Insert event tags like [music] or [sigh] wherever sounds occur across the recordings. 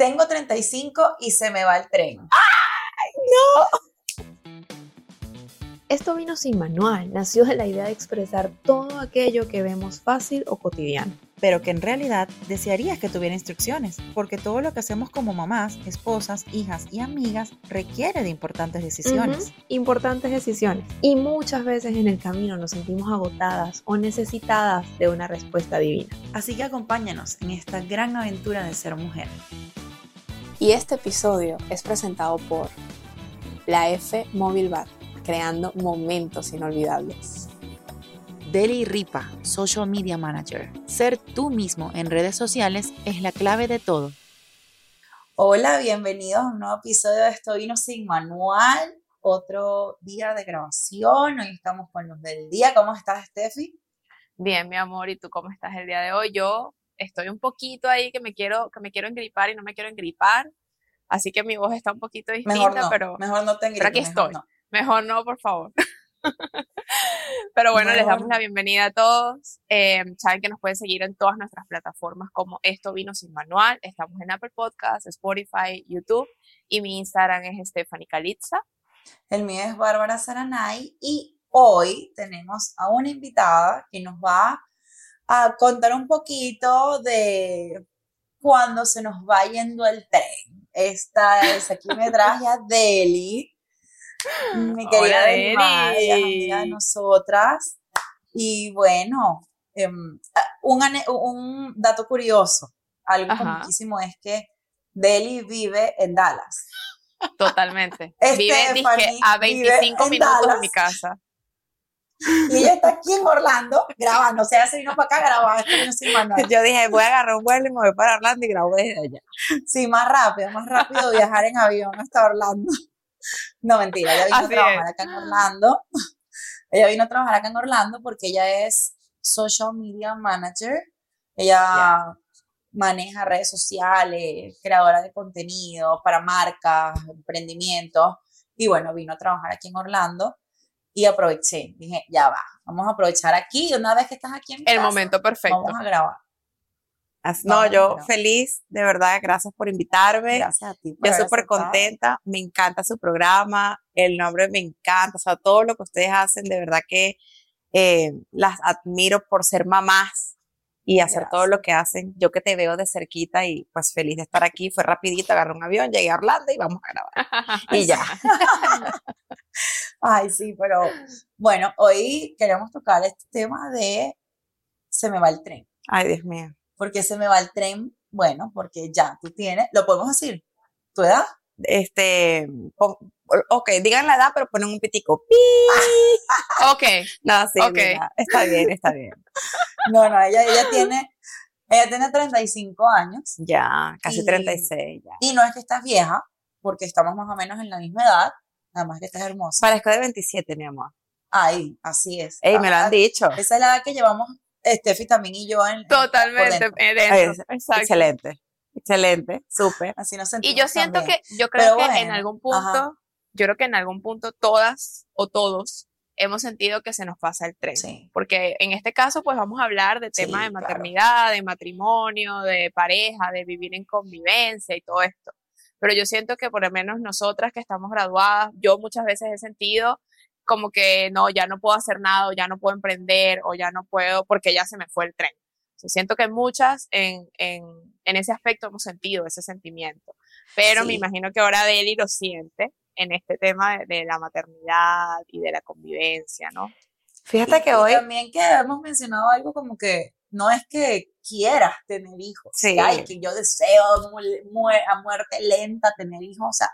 tengo 35 y se me va el tren. ¡Ay, no! Esto vino sin manual, nació de la idea de expresar todo aquello que vemos fácil o cotidiano. Pero que en realidad desearías que tuviera instrucciones, porque todo lo que hacemos como mamás, esposas, hijas y amigas requiere de importantes decisiones. Ujú, Importantes decisiones. Y muchas veces en el camino nos sentimos agotadas o necesitadas de una respuesta divina. Así que acompáñanos en esta gran aventura de ser mujer. Y este episodio es presentado por la F Mobile Bar, creando momentos inolvidables. Deli Ripa, Social Media Manager. Ser tú mismo en redes sociales es la clave de todo. Hola, bienvenidos a un nuevo episodio de Esto vino sin manual. Otro día de grabación. Hoy estamos con los del día. ¿Cómo estás, Steffi? Bien, mi amor, ¿y tú cómo estás el día de hoy? Yo estoy un poquito ahí que me quiero, que me quiero engripar y no me quiero engripar. Así que mi voz está un poquito distinta, Mejor no, pero mejor no te pero aquí mejor estoy. no. mejor no, por favor. [laughs] Pero bueno, les damos Mejor. la bienvenida a todos. Eh, saben que nos pueden seguir en todas nuestras plataformas como Esto Vino Sin Manual. Estamos en Apple Podcasts, Spotify, YouTube. Y mi Instagram es Stephanie Calitza. El mío es Bárbara Saranay y hoy tenemos a una invitada que nos va a contar un poquito de cuando se nos va yendo el tren. Esta es, aquí me traje a Deli, mi querida Hola, Deli amiga de nosotras. Y bueno, em, ah, un, dato curioso, algo Ajá. muchísimo es que Deli vive en Dallas. Totalmente. Stephanie Vive dizque, a vive 25 en minutos de mi casa. Y ella está aquí en Orlando grabando. O sea, se vino para acá manual. Yo dije, voy a agarrar un vuelo y me voy para Orlando y grabo desde allá. Sí, más rápido, más rápido viajar en avión hasta Orlando. No, mentira, ella vino Así a trabajar es. acá en Orlando. Ella vino a trabajar acá en Orlando porque ella es social media manager. Ella maneja redes sociales, creadora de contenido para marcas, emprendimientos. Y bueno, vino a trabajar aquí en Orlando y aproveché. Dije, ya va, vamos a aprovechar aquí. Una vez que estás aquí en El casa, momento perfecto. vamos a grabar. No, No, yo no. feliz, de verdad, gracias por invitarme. Gracias a ti. por Yo súper contenta, me encanta su programa, el nombre me encanta, o sea, todo lo que ustedes hacen, de verdad que eh, las admiro por ser mamás y hacer todo lo que hacen. Yo que te veo de cerquita y pues feliz de estar aquí, fue rapidito, agarré un avión, llegué a Orlando y vamos a grabar. [laughs] Y ya. [laughs] Ay, sí, pero bueno, hoy queremos tocar este tema de se me va el tren. Ay, Dios mío. ¿Por qué se me va el tren? Bueno, porque ya tú tienes, lo podemos decir, tu edad. Este, ok, digan la edad, pero ponen un pitico. ¡Pi! [laughs] Ok. No, sí, Ok. mira, está bien, está bien. No, no, ella, ella tiene, ella tiene 35 años Ya, casi Y- 36, ya. y no es que estás vieja, porque estamos más o menos en la misma edad, nada más que estás hermosa. Parezco de 27, mi amor. Ay, así es. Ey, me lo Ah, han dicho. Esa es la edad que llevamos Steffi también y yo en, en- por Totalmente. dentro. Ay, dentro. Exacto. Excelente, excelente, súper. Así nos Y sentimos yo siento también. que, yo creo Pero que en algún punto, ajá. yo creo que en algún punto todas o todos hemos sentido que se nos pasa el tren. Sí. Porque en este caso, pues vamos a hablar de Sí, temas de claro. maternidad, de matrimonio, de pareja, de vivir en convivencia y todo esto. Pero yo siento que por lo menos nosotras que estamos graduadas, yo muchas veces he sentido como que no, ya no puedo hacer nada, o ya no puedo emprender, o ya no puedo porque ya se me fue el tren. O sea, siento que muchas en, en, en ese aspecto hemos sentido ese sentimiento. Pero me Sí. imagino que ahora Deli lo siente en este tema de, de la maternidad y de la convivencia, ¿no? Fíjate Y- que y hoy, también que hemos mencionado algo como que no es que quieras tener hijos, Sí. que, ay, que yo deseo mu- mu- a muerte lenta tener hijos, o sea,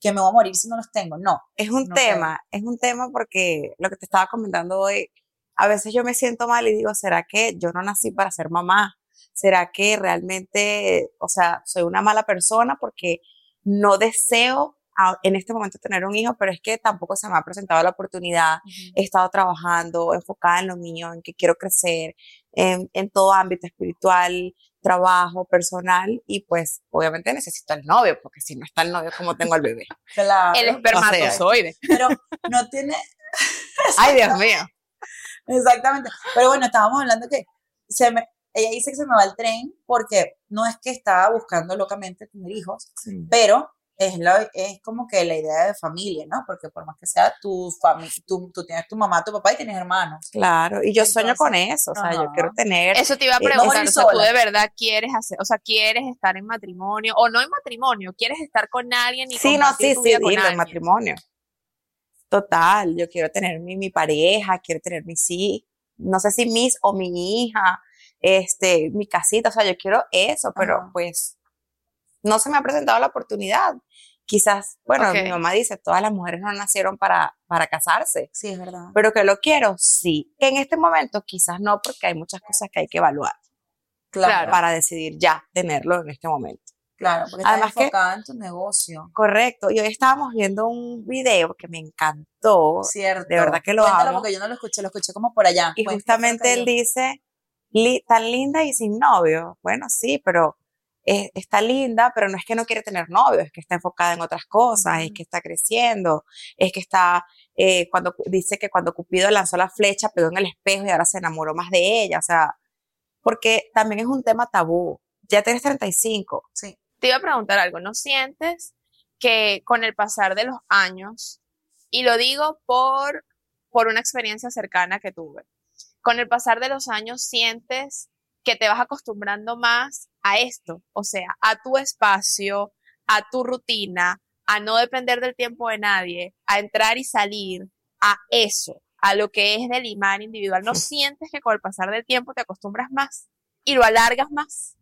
que me voy a morir si no los tengo. No, es un no tema, es un tema porque lo que te estaba comentando hoy, a veces yo me siento mal y digo, ¿será que yo no nací para ser mamá? ¿Será que realmente, o sea, soy una mala persona porque no deseo a- en este momento tener un hijo, pero es que tampoco se me ha presentado la oportunidad. He estado trabajando, enfocada en lo mío, en que quiero crecer, en, en todo ámbito espiritual, trabajo, personal, y pues obviamente necesito al novio, porque si no está el novio, ¿cómo tengo al bebé? [laughs] claro. El espermatozoide. Pero no tiene, Ay, Dios mío. Exactamente. Pero bueno, estábamos hablando que se me, ella dice que se me va el tren porque no es que estaba buscando locamente tener hijos, Sí. pero es, la, es como que la idea de familia, ¿no? Porque por más que sea tu familia, tú, tú tienes tu mamá, tu papá y tienes hermanos. Claro, y yo sueño con eso, o sea, yo quiero tener, Eso te iba a Eh, no preguntar, o sea, tú de verdad quieres hacer, o sea, quieres estar en matrimonio, o no en matrimonio, quieres estar con alguien y sí, no, sí, tu sí, vida con dilo, en matrimonio. Total, yo quiero tener mi, mi pareja, quiero tener mis hijos, no sé si mis o mi hija, este, mi casita, o sea, yo quiero eso, pero Ajá. pues no se me ha presentado la oportunidad. Quizás, bueno, mi mamá dice, todas las mujeres no nacieron para, para casarse, Sí, es verdad. pero que lo quiero, sí. Que en este momento quizás no, porque hay muchas cosas que hay que evaluar Claro, para decidir ya tenerlo en este momento. Claro, porque estás Además que- enfocada en tu negocio. Correcto. Y hoy estábamos viendo un video que me encantó. Cierto. de verdad que lo Cuéntalo amo. porque yo no lo escuché, lo escuché como por allá. Y Cuéntalo justamente él dice, "Li- tan linda y sin novio. Bueno, sí, pero está linda, pero no es que no quiere tener novio, es que está enfocada en otras cosas, es que está creciendo, es que está, eh, cuando dice que cuando Cupido lanzó la flecha, pegó en el espejo y ahora se enamoró más de ella, o sea, porque también es un tema tabú. Ya tienes 35, Sí. Te iba a preguntar algo, ¿no sientes que con el pasar de los años, y lo digo por, por una experiencia cercana que tuve, con el pasar de los años sientes que te vas acostumbrando más a esto, o sea, a tu espacio, a tu rutina, a no depender del tiempo de nadie, a entrar y salir, a eso, a lo que es del imán individual. ¿No sientes que con el pasar del tiempo te acostumbras más y lo alargas más?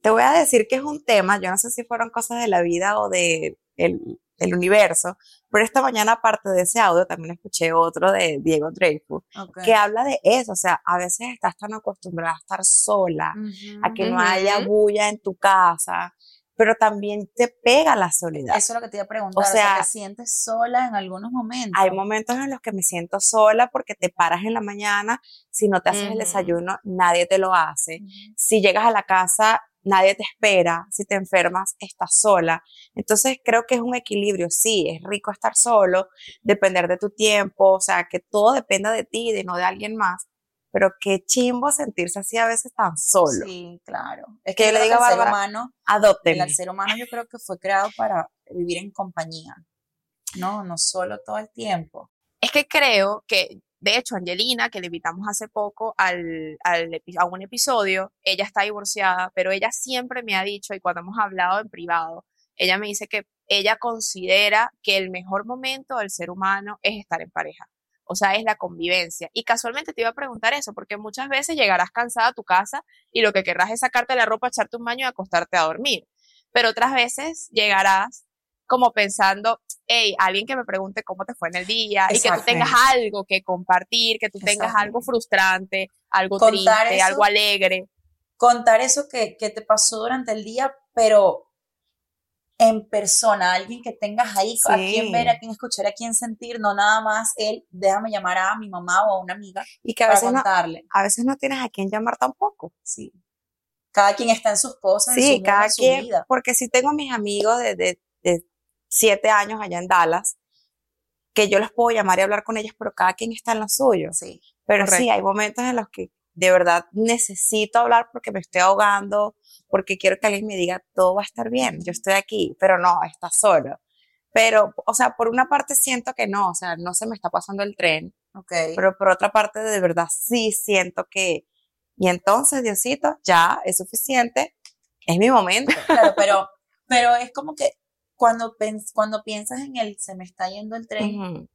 Te voy a decir que es un tema, yo no sé si fueron cosas de la vida o de el, del universo, pero esta mañana aparte de ese audio también escuché otro de Diego Dreyfus Ok. que habla de eso, o sea, a veces estás tan acostumbrada a estar sola, a que no Ujú. haya bulla en tu casa, pero también te pega la soledad. Eso es lo que te iba a preguntar. O O sea, te sientes sola en algunos momentos. Hay momentos en los que me siento sola porque te paras en la mañana, si no te haces el desayuno, nadie te lo hace. Si llegas a la casa, nadie te espera. Si te enfermas, estás sola. Entonces creo que es un equilibrio. Sí, es rico estar solo, depender de tu tiempo, o sea, que todo dependa de ti, de no de alguien más. Pero qué chimbo sentirse así a veces tan solo. Sí, claro. Es Que que yo le diga a ser humano, Adóptenme. el ser humano yo creo que fue creado para vivir en compañía. No, no solo todo el tiempo. Es que creo que, de hecho, Angelina, que le invitamos hace poco a un episodio, ella está divorciada, pero ella siempre me ha dicho, y cuando hemos hablado en privado, ella me dice que ella considera que el mejor momento del ser humano es estar en pareja. O sea, es la convivencia. Y casualmente te iba a preguntar eso, porque muchas veces llegarás cansada a tu casa y lo que querrás es sacarte la ropa, echarte un baño y acostarte a dormir. Pero otras veces llegarás como pensando, hey, alguien que me pregunte cómo te fue en el día y que tú tengas algo que compartir, que tú tengas algo frustrante, algo Contar triste, eso. algo alegre. Contar eso que, que te pasó durante el día, pero en persona, alguien que tengas ahí, a Sí. quien ver, a quien escuchar, a quien sentir, no nada más él, déjame llamar a mi mamá o a una amiga Y que a para veces, no, contarle. a veces no tienes a quién llamar tampoco. Sí. Cada quien está en sus cosas, en Sí, su mundo, cada en su quien, vida. porque sí tengo mis amigos de, de, de siete años allá en Dallas, que yo los puedo llamar y hablar con ellos, pero cada quien está en lo suyo. Sí. Pero sí, hay momentos en los que de verdad necesito hablar porque me estoy ahogando, porque quiero que alguien me diga, todo va a estar bien, yo estoy aquí, pero no, estás solo. Pero, o sea, por una parte siento que no, o sea, no se me está pasando el tren, Ok. pero por otra parte de verdad sí siento que, y entonces, Diosito, ya es suficiente, es mi momento. Claro, pero, pero es como que cuando, pens- cuando piensas en el se me está yendo el tren,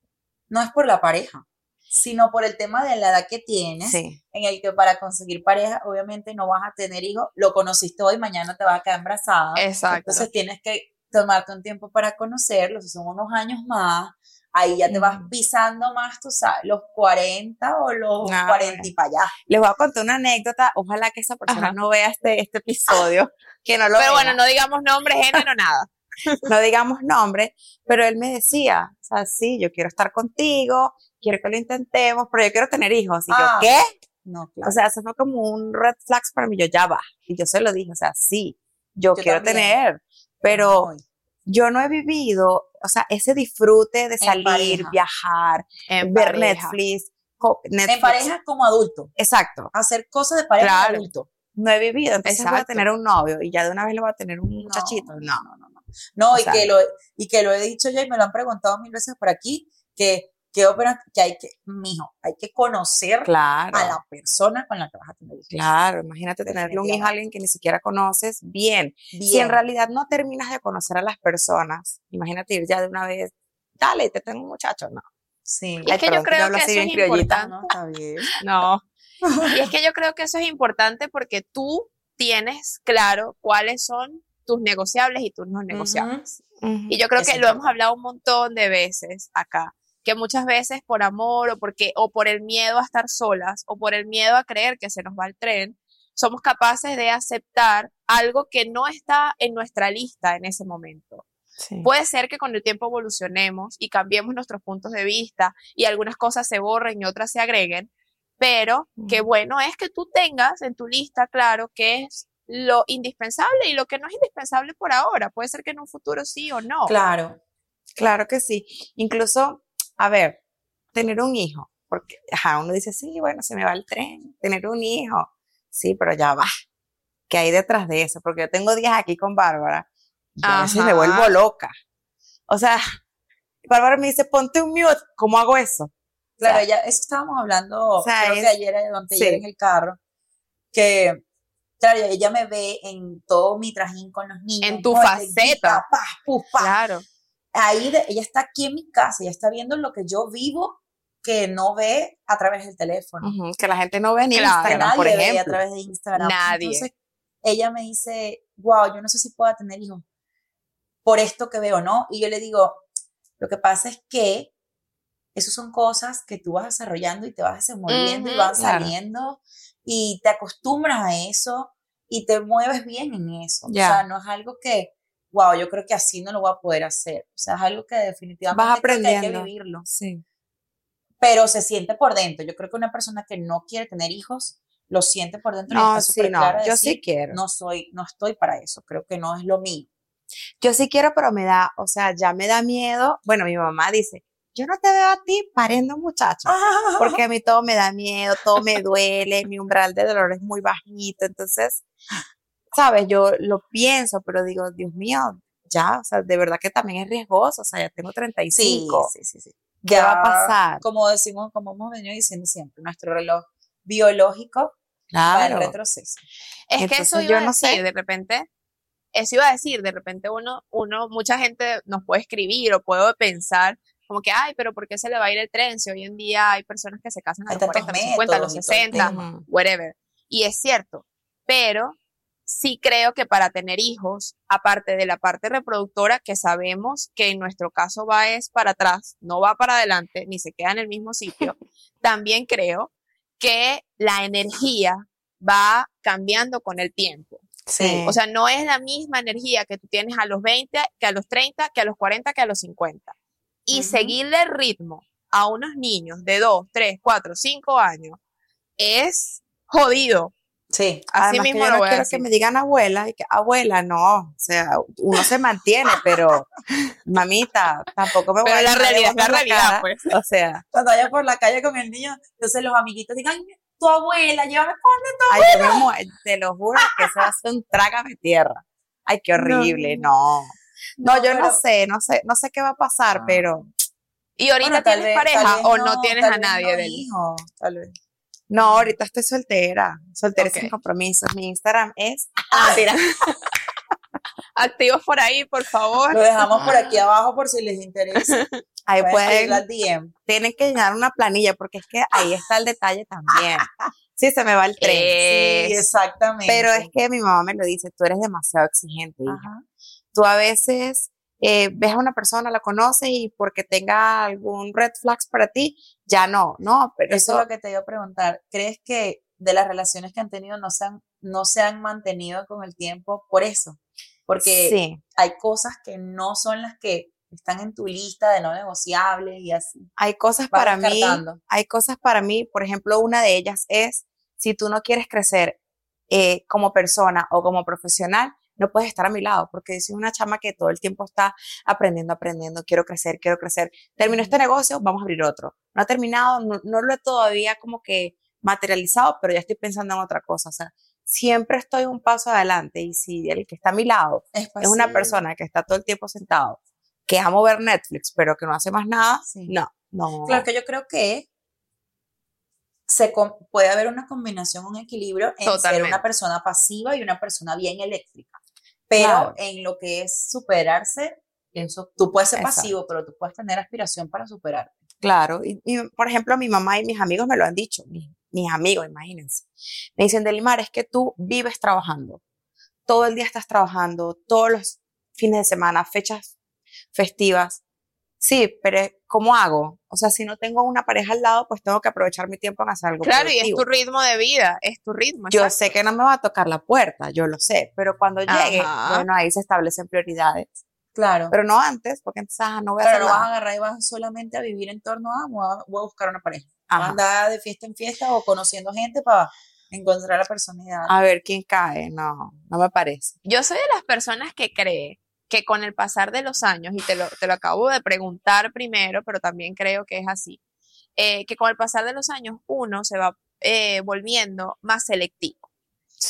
no es por la pareja, sino por el tema de la edad que tienes, Sí, en el que para conseguir pareja, obviamente no vas a tener hijos, lo conociste hoy, mañana te vas a quedar embarazada. Exacto. Entonces tienes que tomarte un tiempo para conocerlos, son unos años más, ahí ya te vas pisando más, tú sabes, los 40 o los Ah, 40 y para allá. les voy a contar una anécdota, ojalá que esa persona Ajá. no vea este, este episodio, [laughs] que no lo Pero vea. bueno, no digamos nombre, género, nada. [laughs] no digamos nombre, pero él me decía, o sea, sí, yo quiero estar contigo, quiero que lo intentemos, pero yo quiero tener hijos. Y Ah, yo, ¿qué? No, claro. O sea, eso fue como un red flags para mí, yo ya va. Y yo se lo dije, o sea, sí, yo, Yo quiero también. tener, pero yo no he vivido, o sea, ese disfrute de salir, viajar, En ver pareja. Netflix. En pareja como adulto, Exacto. hacer cosas de pareja Claro. como adulto. no he vivido, entonces voy a Exacto. tener un novio y ya de una vez le voy a tener un muchachito. No, no, no, no. O y, sea, que lo, y que lo he dicho yo y me lo han preguntado mil veces por aquí, que, que, hay que, mijo, hay que conocer claro. a la persona con la que vas a tener hijos. Claro, imagínate tenerle un hijo a alguien que ni siquiera conoces bien. Si en realidad no terminas de conocer a las personas, imagínate ir ya de una vez, dale, te tengo un muchacho, no. Sí. Y es que yo creo que eso bien es criollita. importante. No, está bien. [laughs] No. Y es que yo creo que eso es importante porque tú tienes claro cuáles son tus negociables y tus no negociables. Y yo creo Eso que lo hemos hablado un montón de veces acá, que muchas veces por amor o porque o por el miedo a estar solas o por el miedo a creer que se nos va el tren, somos capaces de aceptar algo que no está en nuestra lista en ese momento. Sí. Puede ser que con el tiempo evolucionemos y cambiemos nuestros puntos de vista y algunas cosas se borren y otras se agreguen, pero qué bueno es que tú tengas en tu lista claro qué es lo indispensable y lo que no es indispensable por ahora. Puede ser que en un futuro sí o no. Claro. Claro que sí. Incluso, a ver, tener un hijo, porque ajá, uno dice, sí, bueno, se me va el tren, tener un hijo. Sí, pero ya va. ¿Qué hay detrás de eso? Porque yo tengo días aquí con Bárbara y a veces me vuelvo loca. O sea, Bárbara me dice, ponte un mute. ¿Cómo hago eso? Claro, O sea, ya, eso estábamos hablando, o sea, creo que ayer o anteayer sí. en el carro, que, claro, ella me ve en todo mi trajín con los niños. En tu ¿no? faceta. Pa, pu, pa. Claro. Ahí, de- ella está aquí en mi casa, ella está viendo lo que yo vivo que no ve a través del teléfono. ujú, que la gente no ve ni que Instagram, por nadie ve a ejemplo. través de Instagram. Nadie. Entonces, ella me dice, wow, yo no sé si pueda tener hijos por esto que veo, ¿no? Y yo le digo, lo que pasa es que esas son cosas que tú vas desarrollando y te vas desenvolviendo y van claro. saliendo y te acostumbras a eso y te mueves bien en eso. O sea, no es algo que, wow, yo creo que así no lo voy a poder hacer. O sea, es algo que definitivamente Vas creo que hay que aprendiendo. vivirlo Sí. pero se siente por dentro. Yo creo que una persona que no quiere tener hijos lo siente por dentro y No, está sí, no, clara de yo sí quiero. no soy, no estoy para eso, creo que no es lo mío. Yo sí quiero, pero me da, o sea, ya me da miedo. Bueno, mi mamá dice, yo no te veo a ti pariendo muchachos. [laughs] porque a mí todo me da miedo, todo me duele, mi umbral de dolor es muy bajito, entonces, sabes, yo lo pienso, pero digo, Dios mío, ya, o sea, de verdad que también es riesgoso, o sea, ya tengo sí, 35, sí, sí, sí. ¿qué va a pasar? Como decimos, como hemos venido diciendo siempre, nuestro reloj biológico va en Claro, retroceso. Es que eso iba yo a no sé. de repente, eso iba a decir, de repente uno, uno, mucha gente nos puede escribir o puede pensar como que, ay, pero ¿por qué se le va a ir el tren si hoy en día hay personas que se casan a Hay los tantos 40, a los 50, a los métodos y todo el 60, tema. Ujú. whatever. Y es cierto, pero sí creo que para tener hijos, aparte de la parte reproductora, que sabemos que en nuestro caso va es para atrás, no va para adelante, ni se queda en el mismo sitio, [laughs] también creo que la energía va cambiando con el tiempo. sí, O sea, no es la misma energía que tú tienes a los 20, que a los 30, que a los 40, que a los 50. Y Ujú. seguirle el ritmo a unos niños de 2, 3, 4, 5 años es jodido. Sí, Así Además que mismo yo lo no voy a quiero decir. que me digan abuela, y que abuela, no, o sea, uno se mantiene, [laughs] pero mamita, tampoco me voy Pero a la realidad es la realidad, cara, pues. O sea, cuando vaya por la calle con el niño, entonces los amiguitos digan, tu abuela, llévame con Ay, yo me te lo juro que eso hace un trágame tierra. Ay, qué horrible, no. No, yo no pero- sé, no sé, no sé qué va a pasar, Ah. pero ¿Y ahorita Bueno, tienes vez- pareja o no, tienes a nadie no del hijo, tal vez. no, ahorita estoy soltera, soltera y Ok. sin compromisos. Mi Instagram es Ah, mira. [laughs] Activos por ahí, por favor. Lo dejamos por aquí abajo por si les interesa. [laughs] ahí Pueden pueden, tienen que llenar una planilla porque es que ahí está el detalle también. [laughs] Sí, se me va el tren. Sí, exactamente. Pero es que mi mamá me lo dice, tú eres demasiado exigente. hija. Tú a veces eh, ves a una persona, la conoces y porque tenga algún red flags para ti, ya no, no, pero Eso eso, es lo que te iba a preguntar. ¿Crees que de las relaciones que han tenido no se han, no se han mantenido con el tiempo por eso? Porque sí, hay cosas que no son las que están en tu lista de no negociables y así. hay cosas Vas para mí, hay cosas para mí, por ejemplo, una de ellas es, si tú no quieres crecer eh, como persona o como profesional, no puedes estar a mi lado, porque soy una chama que todo el tiempo está aprendiendo, aprendiendo, quiero crecer, quiero crecer. Terminó este negocio, vamos a abrir otro. No ha terminado, no, no lo he todavía como que materializado, pero ya estoy pensando en otra cosa. O sea, siempre estoy un paso adelante y si el que está a mi lado Es, es una persona que está todo el tiempo sentado, que ama ver Netflix, pero que no hace más nada, Sí. no, no. Claro que yo creo que se puede haber una combinación, un equilibrio en ser una persona pasiva y una persona bien eléctrica. Pero Claro. en lo que es superarse, eso, tú puedes ser Exacto. pasivo, pero tú puedes tener aspiración para superarte. Claro, y, y, por ejemplo, mi mamá y mis amigos me lo han dicho, mis, mis amigos, imagínense. Me dicen, Delimar, es que tú vives trabajando. Todo el día estás trabajando, todos los fines de semana, fechas festivas. Sí, pero ¿cómo hago? O sea, si no tengo una pareja al lado, pues tengo que aprovechar mi tiempo en hacer algo Claro, y es tu ritmo de vida, es tu ritmo. Yo exacto. sé que no me va a tocar la puerta, yo lo sé, pero cuando llegue, Ajá. bueno, ahí se establecen prioridades. Claro. Pero no antes, porque entonces ah, no voy a Pero no vas a agarrar y vas solamente a vivir en torno a, voy a, voy a buscar una pareja. Ajá. andar de fiesta en fiesta o conociendo gente para encontrar la personalidad. A ver quién cae, no, no me parece. Yo soy de las personas que cree que con el pasar de los años, y te lo, te lo acabo de preguntar primero, pero también creo que es así, eh, que con el pasar de los años uno se va eh, volviendo más selectivo.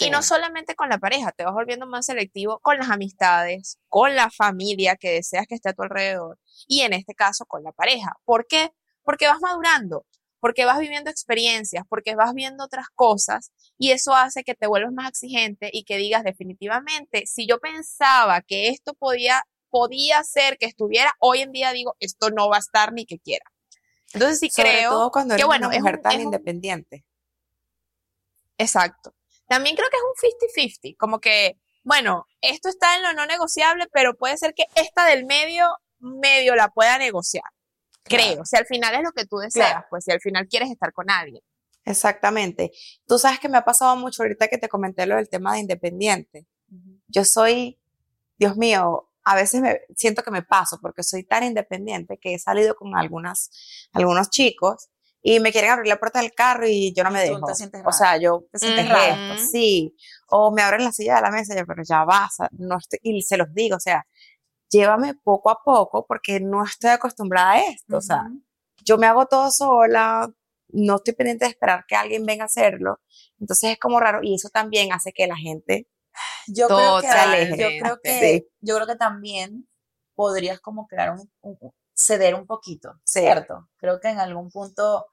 Y no solamente con la pareja, te vas volviendo más selectivo con las amistades, con la familia que deseas que esté a tu alrededor y en este caso con la pareja. ¿Por qué? Porque vas madurando, porque vas viviendo experiencias, porque vas viendo otras cosas y eso hace que te vuelvas más exigente y que digas definitivamente, si yo pensaba que esto podía, podía ser que estuviera, hoy en día digo, esto no va a estar ni que quiera. Entonces sí Sobre creo todo cuando que, bueno, una es mujer un- tan es un- independiente. Exacto. También creo que es un 50-50, como que, bueno, esto está en lo no negociable, pero puede ser que esta del medio, medio la pueda negociar. Creo, Claro. si al final es lo que tú deseas, Claro. pues si al final quieres estar con alguien. Exactamente. Tú sabes que me ha pasado mucho ahorita que te comenté lo del tema de independiente. Yo soy, Dios mío, a veces me siento que me paso porque soy tan independiente que he salido con algunas, algunos chicos y me quieren abrir la puerta del carro y yo no me dejo. O sea, yo Te sientes Ujú. rara. esto, sí. O me abren la silla de la mesa y yo, pero ya vas, no estoy, y se los digo, o sea, llévame poco a poco porque no estoy acostumbrada a esto, o sea, yo me hago todo sola, no estoy pendiente de esperar que alguien venga a hacerlo, entonces es como raro y eso también hace que la gente, Yo creo que, Totalmente. yo creo que, Sí. yo creo que también podrías como crear un, un- ceder un poquito. ¿cierto? Creo que en algún punto,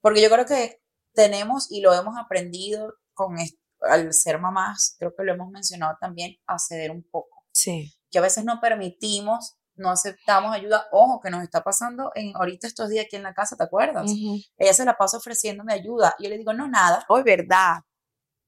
porque yo creo que tenemos y lo hemos aprendido con est- al ser mamás, creo que lo hemos mencionado también, a ceder un poco, sí, que a veces no permitimos, no aceptamos ayuda, ojo, que nos está pasando en ahorita estos días aquí en la casa, ¿te acuerdas? Ella se la pasa ofreciéndome ayuda, y yo le digo, no, nada, hoy verdad,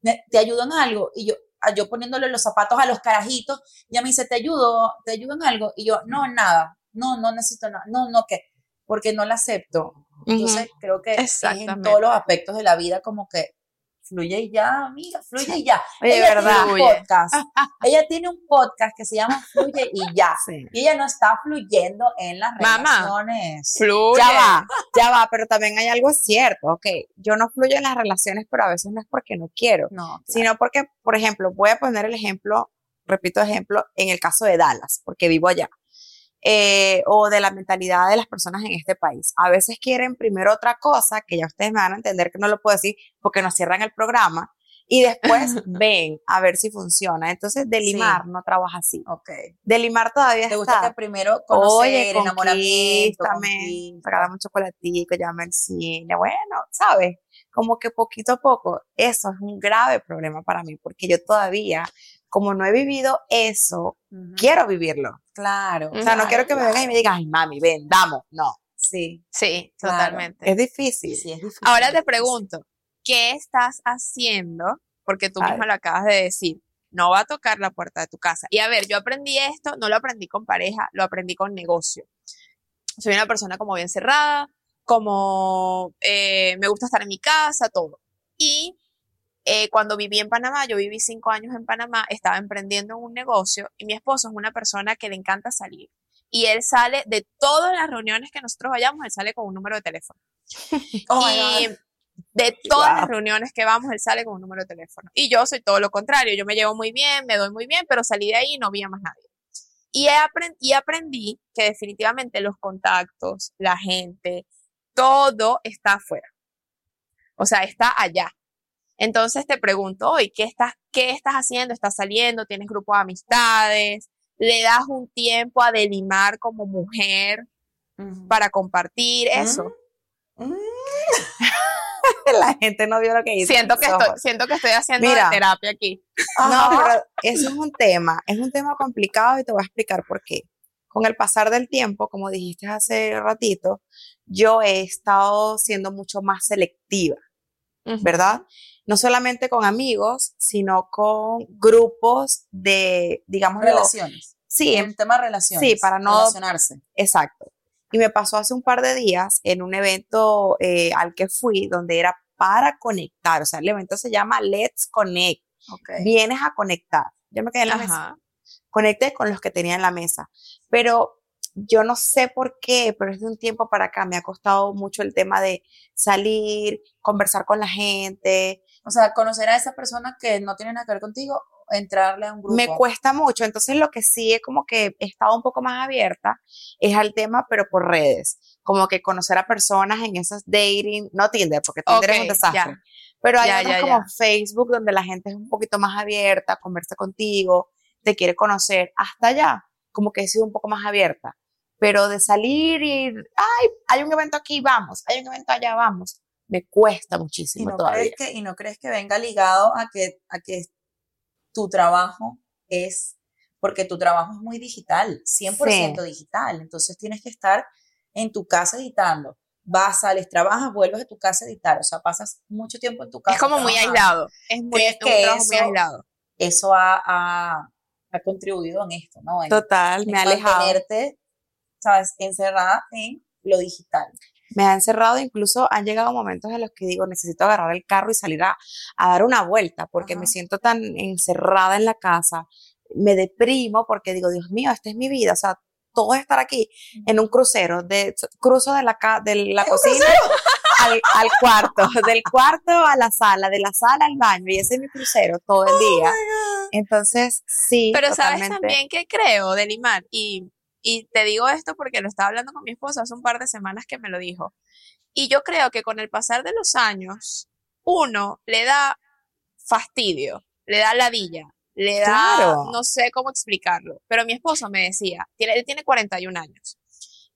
ne- te ayudo en algo y yo yo poniéndole los zapatos a los carajitos y ella me dice te ayudo te ayudo en algo y yo no nada. No no necesito nada. No no que porque no la acepto. Entonces creo que es en todos los aspectos de la vida como que fluye y ya amiga fluye y ya Oye, ella verdad. tiene un Fluye. podcast [laughs] ella tiene un podcast que se llama fluye y ya [laughs] sí. y ella no está fluyendo en las Mamá. relaciones Fluye. Ya va, ya va, pero también hay algo cierto, ok, yo no fluyo en las relaciones, pero a veces no es porque no quiero, no sino porque, por ejemplo, voy a poner el ejemplo, repito ejemplo, en el caso de Dallas, porque vivo allá, eh, o de la mentalidad de las personas en este país. A veces quieren primero otra cosa, que ya ustedes me van a entender que no lo puedo decir porque nos cierran el programa, y después [laughs] ven a ver si funciona. Entonces, Delimar no trabaja así. ok Delimar todavía te gusta está. que primero conocer Oye, enamoramiento regálame un chocolatico, llámame al cine. Bueno, ¿sabes? Como que poquito a poco, eso es un grave problema para mí, porque yo todavía, como no he vivido eso, quiero vivirlo. Claro. O sea, no quiero que me vengan y me digan, ay, mami, ven, vamos. No, Sí, Sí, Claro. totalmente. es difícil. sí, es difícil. Ahora te pregunto, ¿qué estás haciendo? Porque tú misma lo acabas de decir. No va a tocar la puerta de tu casa. Y a ver, yo aprendí esto, no lo aprendí con pareja, lo aprendí con negocio. Soy una persona como bien cerrada, como eh, me gusta estar en mi casa, todo. Y eh, cuando viví en Panamá, yo viví cinco años en Panamá, estaba emprendiendo en un negocio y mi esposo es una persona que le encanta salir. Y él sale de todas las reuniones que nosotros vayamos, él sale con un número de teléfono. [laughs] Oh y de todas las Wow. reuniones que vamos, él sale con un número de teléfono. Y yo soy todo lo contrario, yo me llevo muy bien, me doy muy bien, pero salí de ahí y no vi a más nadie. Y, he apren- y aprendí que definitivamente los contactos, la gente, todo está afuera. O sea, está allá. Entonces te pregunto hoy, ¿qué estás, qué estás haciendo? ¿Estás saliendo? ¿Tienes grupo de amistades? ¿Le das un tiempo a Delimar como mujer para compartir eso? Mm. [laughs] La gente no vio lo que hice. Siento que, estoy, siento que estoy haciendo Mira. terapia aquí. No, pero eso es un tema, es un tema complicado y te voy a explicar por qué. Con el pasar del tiempo, como dijiste hace ratito, yo he estado siendo mucho más selectiva, ¿verdad? No solamente con amigos, sino con grupos de, digamos, Relaciones. Sí, un tema de relaciones. sí, para no- Relacionarse. Exacto. Y me pasó hace un par de días en un evento eh, al que fui, donde era para conectar. O sea, el evento se llama Let's Connect. Ok. Vienes a conectar. Yo me quedé en la mesa. Conecté con los que tenía en la mesa. Pero yo no sé por qué, pero es de un tiempo para acá me ha costado mucho el tema de salir, conversar con la gente. O sea, conocer a esa persona que no tiene nada que ver contigo, entrarle a un grupo. Me cuesta mucho. Entonces, lo que sí es como que he estado un poco más abierta es al tema, pero por redes. Como que conocer a personas en esos dating, no Tinder, porque Tinder es un desastre. ya. Pero hay Ya, otros ya, como. Facebook donde la gente es un poquito más abierta, conversa contigo, te quiere conocer. Hasta allá, como que he sido un poco más abierta. Pero de salir y, ay, hay un evento aquí, vamos, hay un evento allá, vamos, me cuesta ¿Y muchísimo no, todavía. crees que, y no crees que venga ligado a que, a que tu trabajo es, porque tu trabajo es muy digital, 100% digital, entonces tienes que estar en tu casa editando. Vas, sales, trabajas, vuelves a tu casa a editar, o sea, pasas mucho tiempo en tu casa. Es como muy aislado. Es muy, ¿Crees un que trabajo muy eso- aislado. Eso ha, ha, ha contribuido en esto, ¿no? En, Total, en me ha alejado. mantenerte, ¿sabes? Encerrada en lo digital. Me ha encerrado, incluso han llegado momentos en los que digo, necesito agarrar el carro y salir a, a dar una vuelta, porque me siento tan encerrada en la casa, me deprimo porque digo, Dios mío, esta es mi vida, o sea, todo es estar aquí en un crucero, de, cruzo de la, ca- de la cocina al, al cuarto, [laughs] del cuarto a la sala, de la sala al baño, y ese es mi crucero todo el día. Entonces, sí, Pero sabes totalmente. también que creo, Delimar, y, y te digo esto porque lo estaba hablando con mi esposa hace un par de semanas que me lo dijo. Y yo creo que con el pasar de los años, uno le da fastidio, le da ladilla, le da, Claro. no sé cómo explicarlo, pero mi esposo me decía, tiene, él tiene 41 años.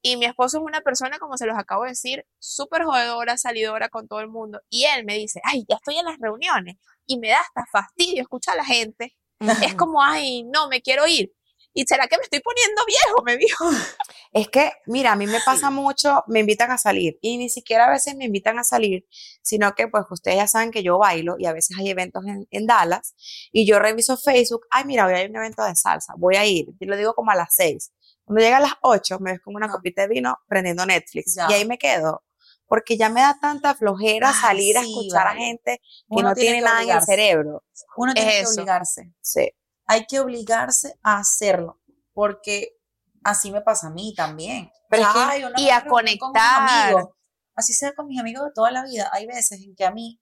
Y mi esposo es una persona, como se los acabo de decir, súper jodedora, salidora con todo el mundo. Y él me dice, ay, ya estoy en las reuniones y me da hasta fastidio escuchar a la gente. Es como, ay, no, me quiero ir. ¿Y será que me estoy poniendo viejo? Me dijo. [laughs] Es que, mira, a mí me pasa mucho, me invitan a salir y ni siquiera a veces me invitan a salir, sino que pues ustedes ya saben que yo bailo y a veces hay eventos en, en Dallas y yo reviso Facebook, ay, mira, hoy hay un evento de salsa, voy a ir, y lo digo como a las seis. Cuando llega a las ocho, me ves con una Ah. copita de vino prendiendo Netflix Ya. y ahí me quedo, porque ya me da tanta flojera Ay, salir a escuchar a gente que Uno no tiene nada en el cerebro. Uno tiene que eso. obligarse. Sí. Hay que obligarse a hacerlo, porque así me pasa a mí también. Pero es que- y a con conectar. amigos. Así sea con mis amigos de toda la vida. Hay veces en que a mí,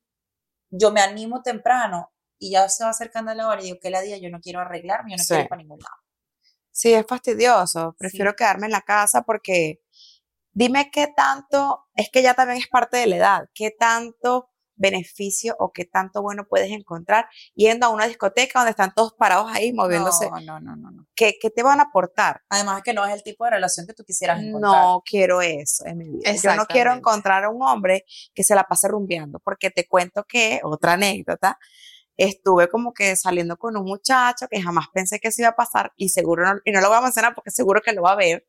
yo me animo temprano y ya se va acercando la hora y digo que la día yo no quiero arreglarme, yo no Sí. quiero ir para ningún lado. Sí, es fastidioso. Prefiero Sí. quedarme en la casa porque dime qué tanto, es que ya también es parte de la edad, qué tanto beneficio o qué tanto bueno puedes encontrar yendo a una discoteca donde están todos parados ahí moviéndose. No, no, no, no, no. ¿Qué, qué te van a aportar? Además que no es el tipo de relación que tú quisieras encontrar. No quiero eso en mi vida. Yo no quiero encontrar a un hombre que se la pase rumbeando, porque te cuento que, otra anécdota, estuve como que saliendo con un muchacho que jamás pensé que se iba a pasar y seguro no, y no lo voy a mencionar porque seguro que lo va a ver.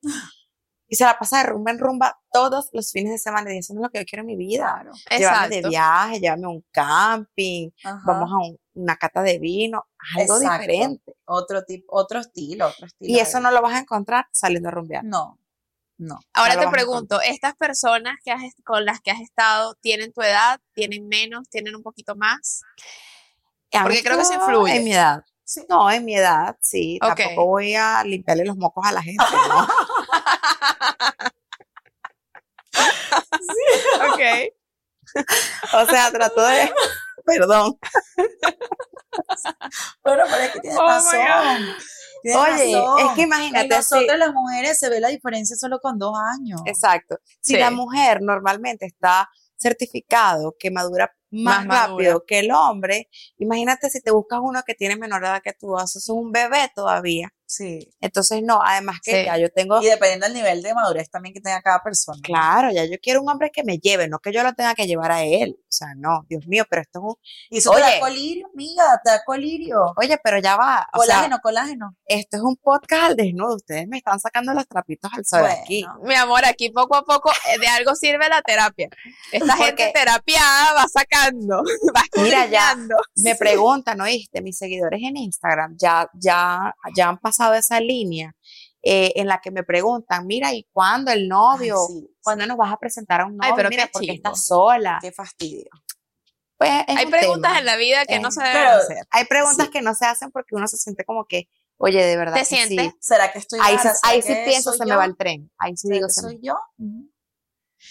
Y se la pasa de rumba en rumba todos los fines de semana y eso no es lo que yo quiero en mi vida. Claro. Llévame de viaje, llévame a un camping, Ajá. vamos a un- una cata de vino, algo Exacto. diferente. Otro tipo, otro estilo, otro estilo. Y eso no lo vas a encontrar saliendo a rumbear. No, no. Ahora No te pregunto, ¿estas personas que has, con las que has estado tienen tu edad? ¿Tienen menos? ¿Tienen un poquito más? Porque creo que estado influye. En mi edad. No, en mi edad, sí. Tampoco voy a limpiarle los mocos a la gente, ¿no? [laughs] ok. O sea, trato de. Perdón. Bueno, pero es que tienes Oh my razón. Tienes Oye, razón. es que imagínate. En nosotras si- las mujeres se ve la diferencia solo con dos años. exacto. Si Sí. la mujer normalmente está certificado que madura más, Más rápido madura. que el hombre, imagínate si te buscas uno que tiene menor edad que tú, eso es un bebé todavía. Sí. Entonces, no, además que Sí. ya yo tengo, Y dependiendo del nivel de madurez también que tenga cada persona. claro, ya yo quiero un hombre que me lleve, no que yo lo tenga que llevar a él. O sea, no, Dios mío, pero esto es un, Y eso te da Oye. colirio, amiga, te da colirio. oye, pero ya va, o sea, Colágeno, colágeno. esto es un podcast al desnudo, ustedes me están sacando los trapitos al sol Bueno. aquí. Mi amor, aquí poco a poco eh, de algo sirve la terapia. Esta gente terapiada va sacando, [laughs] va Mira, ya. Me preguntan, ¿oíste? Mis seguidores en Instagram ya, ya, ya han pasado esa línea eh, en la que me preguntan, mira, ¿y cuándo el novio? Ay, sí, ¿Cuándo nos vas a presentar a un novio? Ay, pero mira, porque estás sola. Qué fastidio. Pues, es Hay un preguntas tema. en la vida que no Eh, se deben hacer. Hay preguntas Sí. que no se hacen porque uno se siente como que, oye, de verdad ¿Te sí. sientes? ¿Será que estoy Ahí, sí- rara? ¿Será ahí sí que pienso, se me yo? va el tren. Ahí sí ¿Será digo, que se me- soy yo?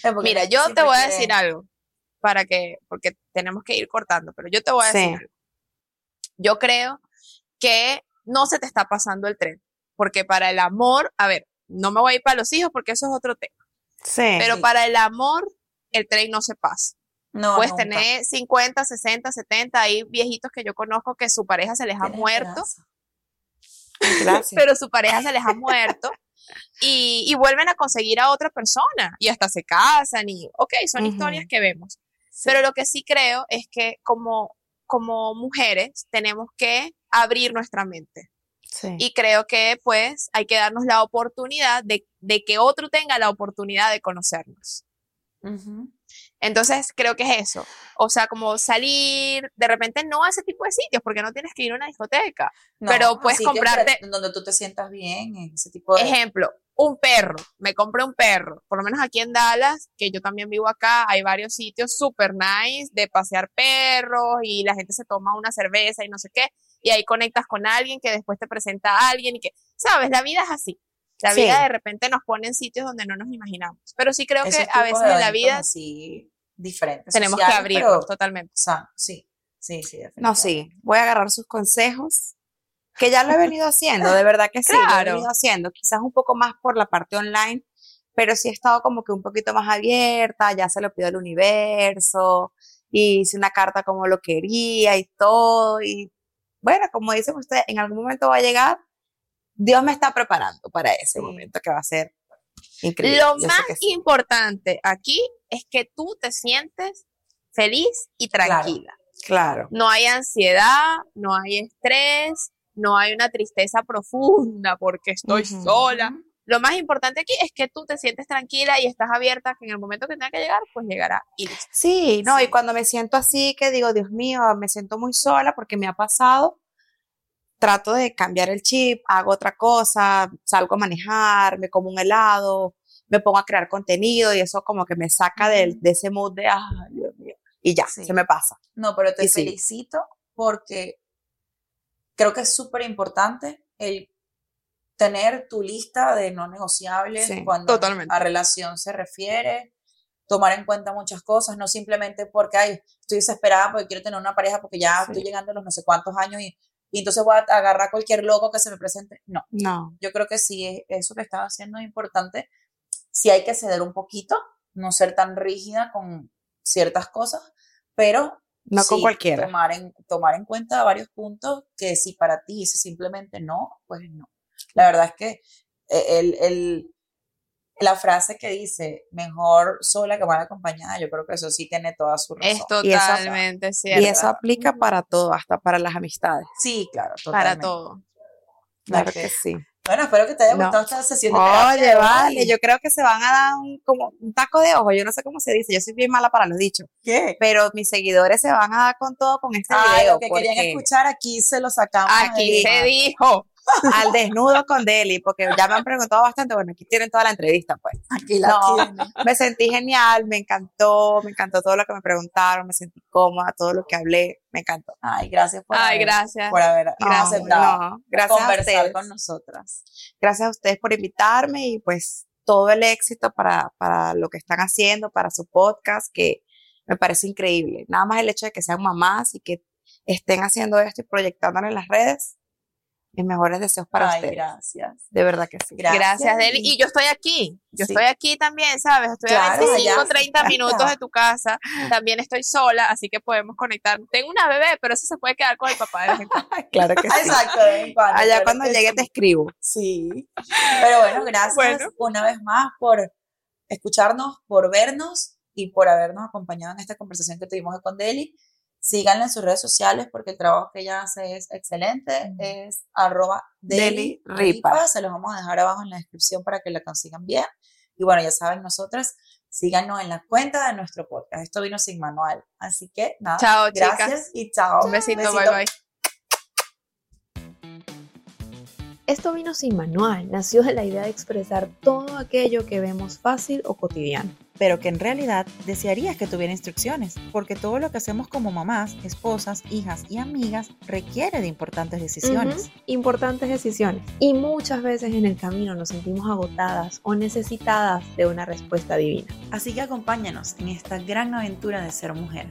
Eh, porque Mira, yo te voy a decir algo para que, porque tenemos que ir cortando, pero yo te voy a decir Sí. algo. Yo creo que no se te está pasando el tren, porque para el amor, a ver, no me voy a ir para los hijos porque eso es otro tema, Sí. pero para el amor, el tren no se pasa. No, Puedes nunca. tener 50, 60, 70, hay viejitos que yo conozco que su pareja se les ha Tienes muerto. Gracias. pero su pareja se les ha muerto y, y vuelven a conseguir a otra persona y hasta se casan y, ok, son historias que vemos. Sí. Pero lo que sí creo es que como, como mujeres tenemos que abrir nuestra mente. Sí. Y creo que pues hay que darnos la oportunidad de, de que otro tenga la oportunidad de conocernos. Ujú. Entonces creo que es eso. O sea, como salir de repente no a ese tipo de sitios porque no tienes que ir a una discoteca. No, Pero puedes comprarte- donde tú te sientas bien, en ese tipo de... Ejemplo, un perro. Me compré un perro. Por lo menos aquí en Dallas, que yo también vivo acá, hay varios sitios super nice de pasear perros y la gente se toma una cerveza y no sé qué. Y ahí conectas con alguien que después te presenta a alguien y que, ¿sabes? La vida es así. La Sí. vida de repente nos pone en sitios donde no nos imaginamos. Pero sí creo esos que a veces en la vida así diferentes. tenemos que sociales, abrirnos pero totalmente. sanos, sí, sí, sí. No, sí, voy a agarrar sus consejos, que ya lo he venido haciendo, de verdad que sí, lo he Claro. venido haciendo, quizás un poco más por la parte online, pero sí he estado como que un poquito más abierta, ya se lo pido al universo, y hice una carta como lo quería y todo, y bueno, como dicen ustedes, en algún momento va a llegar, Dios me está preparando para ese Sí. momento que va a ser increíble. Lo yo más sí. importante aquí es que tú te sientes feliz y tranquila. Claro, No hay ansiedad, no hay estrés, no hay una tristeza profunda porque estoy Ujú. sola. Lo más importante aquí es que tú te sientes tranquila y estás abierta, que en el momento que tenga que llegar, pues llegará y listo. Sí, no, y Sí. cuando me siento así, que digo, Dios mío, me siento muy sola porque me ha pasado, trato de cambiar el chip, hago otra cosa, salgo a manejar, me como un helado, me pongo a crear contenido y eso como que me saca del- Ujú. de ese mood de, ay, Dios mío, y ya, Sí. se me pasa. No, pero te Y sí. felicito porque creo que es súper importante el tener tu lista de no negociables Sí, cuando totalmente. a relación se refiere, tomar en cuenta muchas cosas, no simplemente porque, ay, estoy desesperada porque quiero tener una pareja porque ya estoy llegando a los no sé cuántos años y, y entonces voy a agarrar cualquier loco que se me presente. No, No, yo creo que sí, es- eso que estás haciendo es importante. Sí hay que ceder un poquito, no ser tan rígida con ciertas cosas, pero no con sí, cualquiera. Tomar en, tomar en cuenta varios puntos que si para ti dice simplemente no, pues no. La verdad es que eh, el, el- la frase que dice mejor sola que mal acompañada, yo creo que eso sí tiene toda su razón. Es Y eso- totalmente cierto. Y eso aplica para todo, hasta para las amistades. Sí, claro, para totalmente. todo. Claro que sí. Bueno, espero que te haya No. gustado esta sesión de Oye, vale, yo creo que se van a dar un, como un taco de ojo, yo no sé cómo se dice, yo soy bien mala para los dichos. ¿Qué? pero mis seguidores se van a dar con todo con este Ah, video lo que querían porque escuchar aquí se lo sacamos. Aquí se dijo. Al desnudo con Deli, porque ya me han preguntado bastante, bueno, aquí tienen toda la entrevista, pues. Aquí la No. tienen. Me sentí genial, me encantó, me encantó todo lo que me preguntaron, me sentí cómoda, todo lo que hablé, me encantó. Ay, gracias por Ay, haber, gracias. por haber aceptado no, gracias a conversar ustedes. con nosotras. Gracias a ustedes por invitarme y pues todo el éxito para, para lo que están haciendo, para su podcast, que me parece increíble. Nada más el hecho de que sean mamás y que estén haciendo esto y proyectándolo en las redes, Mis mejores deseos para Ay, ustedes. gracias. De verdad que sí. Gracias. Gracias, Deli. Y yo estoy aquí. Yo Sí. estoy aquí también, ¿sabes? Estoy a Claro, 25, allá. 30 [laughs] minutos de tu casa. También estoy sola, así que podemos conectar. Tengo una bebé, pero eso se puede quedar con el papá de. [laughs] Claro que sí. Exacto, cuando, Allá cuando llegue sí. te escribo. Sí. Pero bueno, gracias Bueno. una vez más por escucharnos, por vernos y por habernos acompañado en esta conversación que tuvimos con Deli. Síganla en sus redes sociales porque el trabajo que ella hace es excelente. Es arroba Deli Ripa. Ripa. Se los vamos a dejar abajo en la descripción para que la consigan bien. Y bueno, ya saben, nosotras síganos en la cuenta de nuestro podcast. Esto vino sin manual. Así que nada. Chao, Gracias chicas. y chao. Un besito, Besito. bye bye. Esto vino sin manual, nació de la idea de expresar todo aquello que vemos fácil o cotidiano. pero que en realidad desearías que tuviera instrucciones, porque todo lo que hacemos como mamás, esposas, hijas y amigas requiere de importantes decisiones. Importantes decisiones. Y muchas veces en el camino nos sentimos agotadas o necesitadas de una respuesta divina. Así que acompáñanos en esta gran aventura de ser mujer.